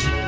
Thank